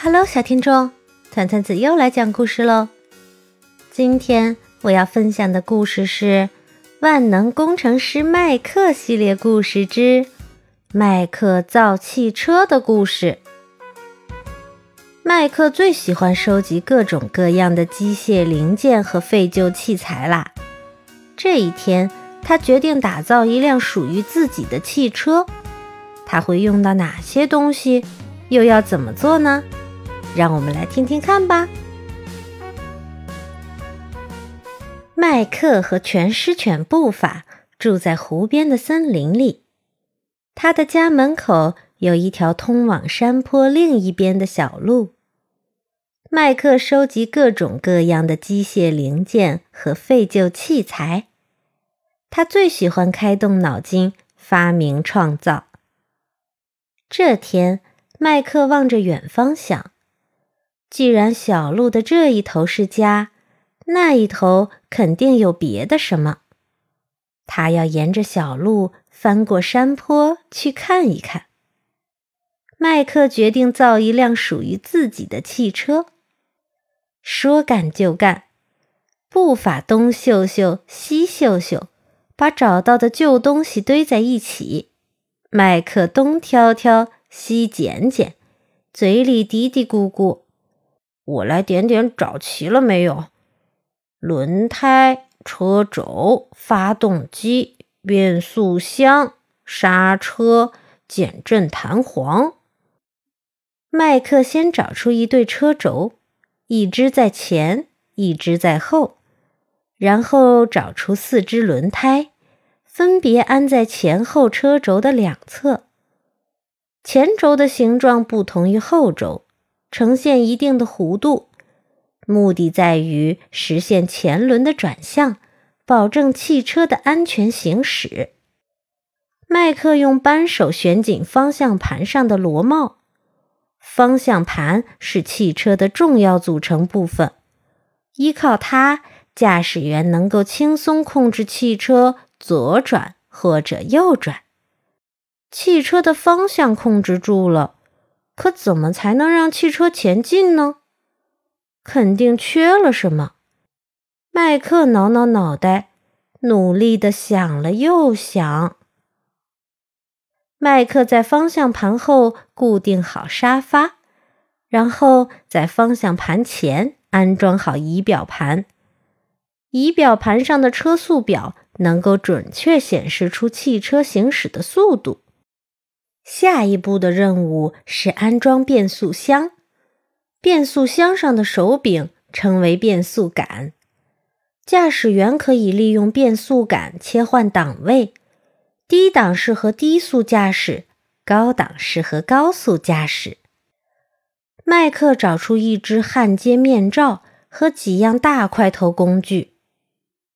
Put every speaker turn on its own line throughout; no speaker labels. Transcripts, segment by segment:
Hello，小听众，团团子又来讲故事喽。今天我要分享的故事是《万能工程师麦克》系列故事之《麦克造汽车的故事》。麦克最喜欢收集各种各样的机械零件和废旧器材啦。这一天，他决定打造一辆属于自己的汽车。他会用到哪些东西？又要怎么做呢？让我们来听听看吧。麦克和全狮犬布法住在湖边的森林里，他的家门口有一条通往山坡另一边的小路。麦克收集各种各样的机械零件和废旧器材，他最喜欢开动脑筋发明创造。这天，麦克望着远方想。既然小路的这一头是家，那一头肯定有别的什么。他要沿着小路翻过山坡去看一看。麦克决定造一辆属于自己的汽车。说干就干，步伐东嗅嗅西嗅嗅，把找到的旧东西堆在一起。麦克东挑挑西捡捡，嘴里嘀嘀咕咕。我来点点，找齐了没有？轮胎、车轴、发动机、变速箱、刹车、减震弹簧。麦克先找出一对车轴，一只在前，一只在后，然后找出四只轮胎，分别安在前后车轴的两侧。前轴的形状不同于后轴。呈现一定的弧度，目的在于实现前轮的转向，保证汽车的安全行驶。麦克用扳手旋紧方向盘上的螺帽，方向盘是汽车的重要组成部分，依靠它，驾驶员能够轻松控制汽车左转或者右转。汽车的方向控制住了。可怎么才能让汽车前进呢？肯定缺了什么。麦克挠挠脑袋，努力的想了又想。麦克在方向盘后固定好沙发，然后在方向盘前安装好仪表盘。仪表盘上的车速表能够准确显示出汽车行驶的速度。下一步的任务是安装变速箱，变速箱上的手柄称为变速杆，驾驶员可以利用变速杆切换档位，低档适合低速驾驶，高档适合高速驾驶。麦克找出一只焊接面罩和几样大块头工具，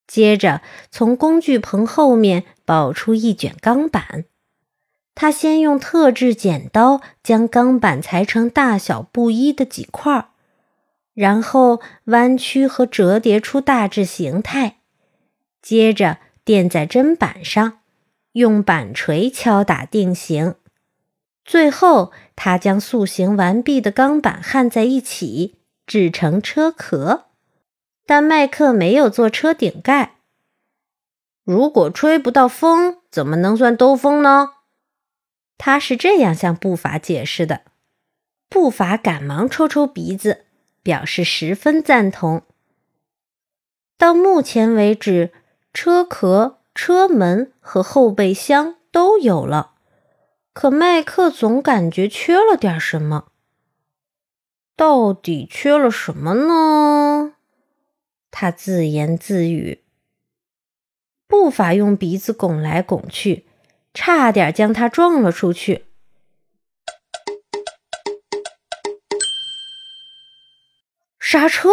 接着从工具棚后面抱出一卷钢板。他先用特制剪刀将钢板裁成大小不一的几块，然后弯曲和折叠出大致形态，接着垫在砧板上，用板锤敲打定型。最后，他将塑形完毕的钢板焊在一起，制成车壳。但麦克没有做车顶盖。如果吹不到风，怎么能算兜风呢？他是这样向步伐解释的，步伐赶忙抽抽鼻子，表示十分赞同。到目前为止，车壳、车门和后备箱都有了，可麦克总感觉缺了点什么。到底缺了什么呢？他自言自语。步伐用鼻子拱来拱去。差点将他撞了出去。刹车！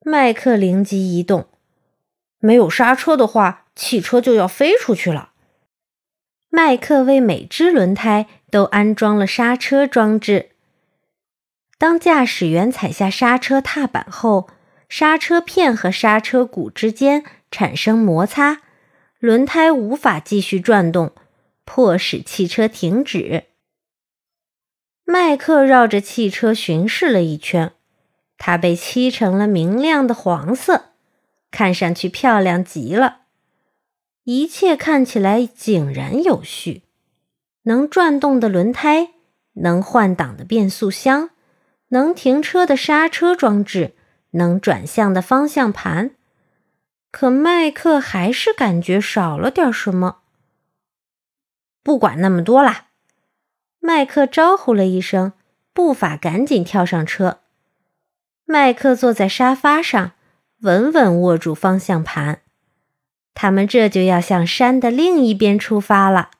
麦克灵机一动，没有刹车的话，汽车就要飞出去了。麦克为每只轮胎都安装了刹车装置。当驾驶员踩下刹车踏板后，刹车片和刹车鼓之间产生摩擦。轮胎无法继续转动，迫使汽车停止。麦克绕着汽车巡视了一圈，它被漆成了明亮的黄色，看上去漂亮极了。一切看起来井然有序：能转动的轮胎，能换挡的变速箱，能停车的刹车装置，能转向的方向盘。可麦克还是感觉少了点什么。不管那么多啦，麦克招呼了一声，步法赶紧跳上车。麦克坐在沙发上，稳稳握住方向盘。他们这就要向山的另一边出发了。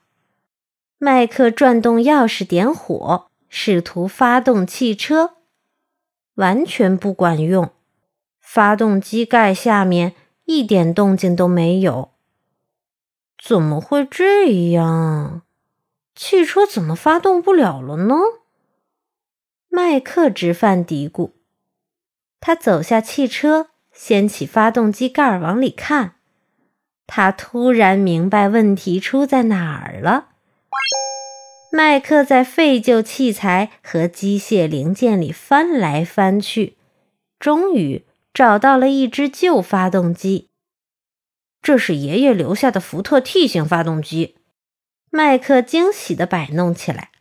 麦克转动钥匙，点火，试图发动汽车，完全不管用。发动机盖下面。一点动静都没有，怎么会这样？汽车怎么发动不了了呢？麦克直犯嘀咕。他走下汽车，掀起发动机盖往里看。他突然明白问题出在哪儿了。麦克在废旧器材和机械零件里翻来翻去，终于。找到了一只旧发动机，这是爷爷留下的福特 T 型发动机。麦克惊喜地摆弄起来，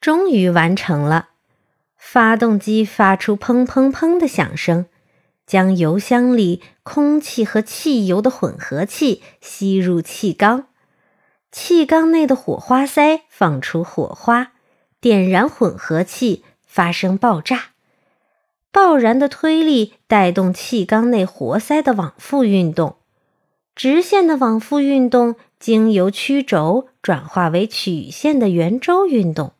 终于完成了。发动机发出砰砰砰的响声，将油箱里空气和汽油的混合气吸入气缸，气缸内的火花塞放出火花，点燃混合气，发生爆炸。爆燃的推力带动气缸内活塞的往复运动，直线的往复运动经由曲轴转化为曲线的圆周运动，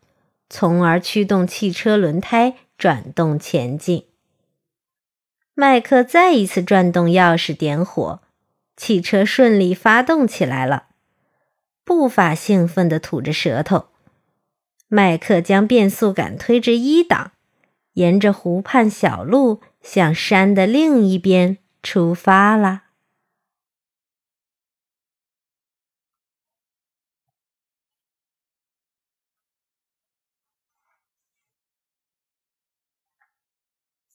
从而驱动汽车轮胎转动前进。麦克再一次转动钥匙点火，汽车顺利发动起来了。步伐兴奋地吐着舌头，麦克将变速杆推至一档。沿着湖畔小路向山的另一边出发了。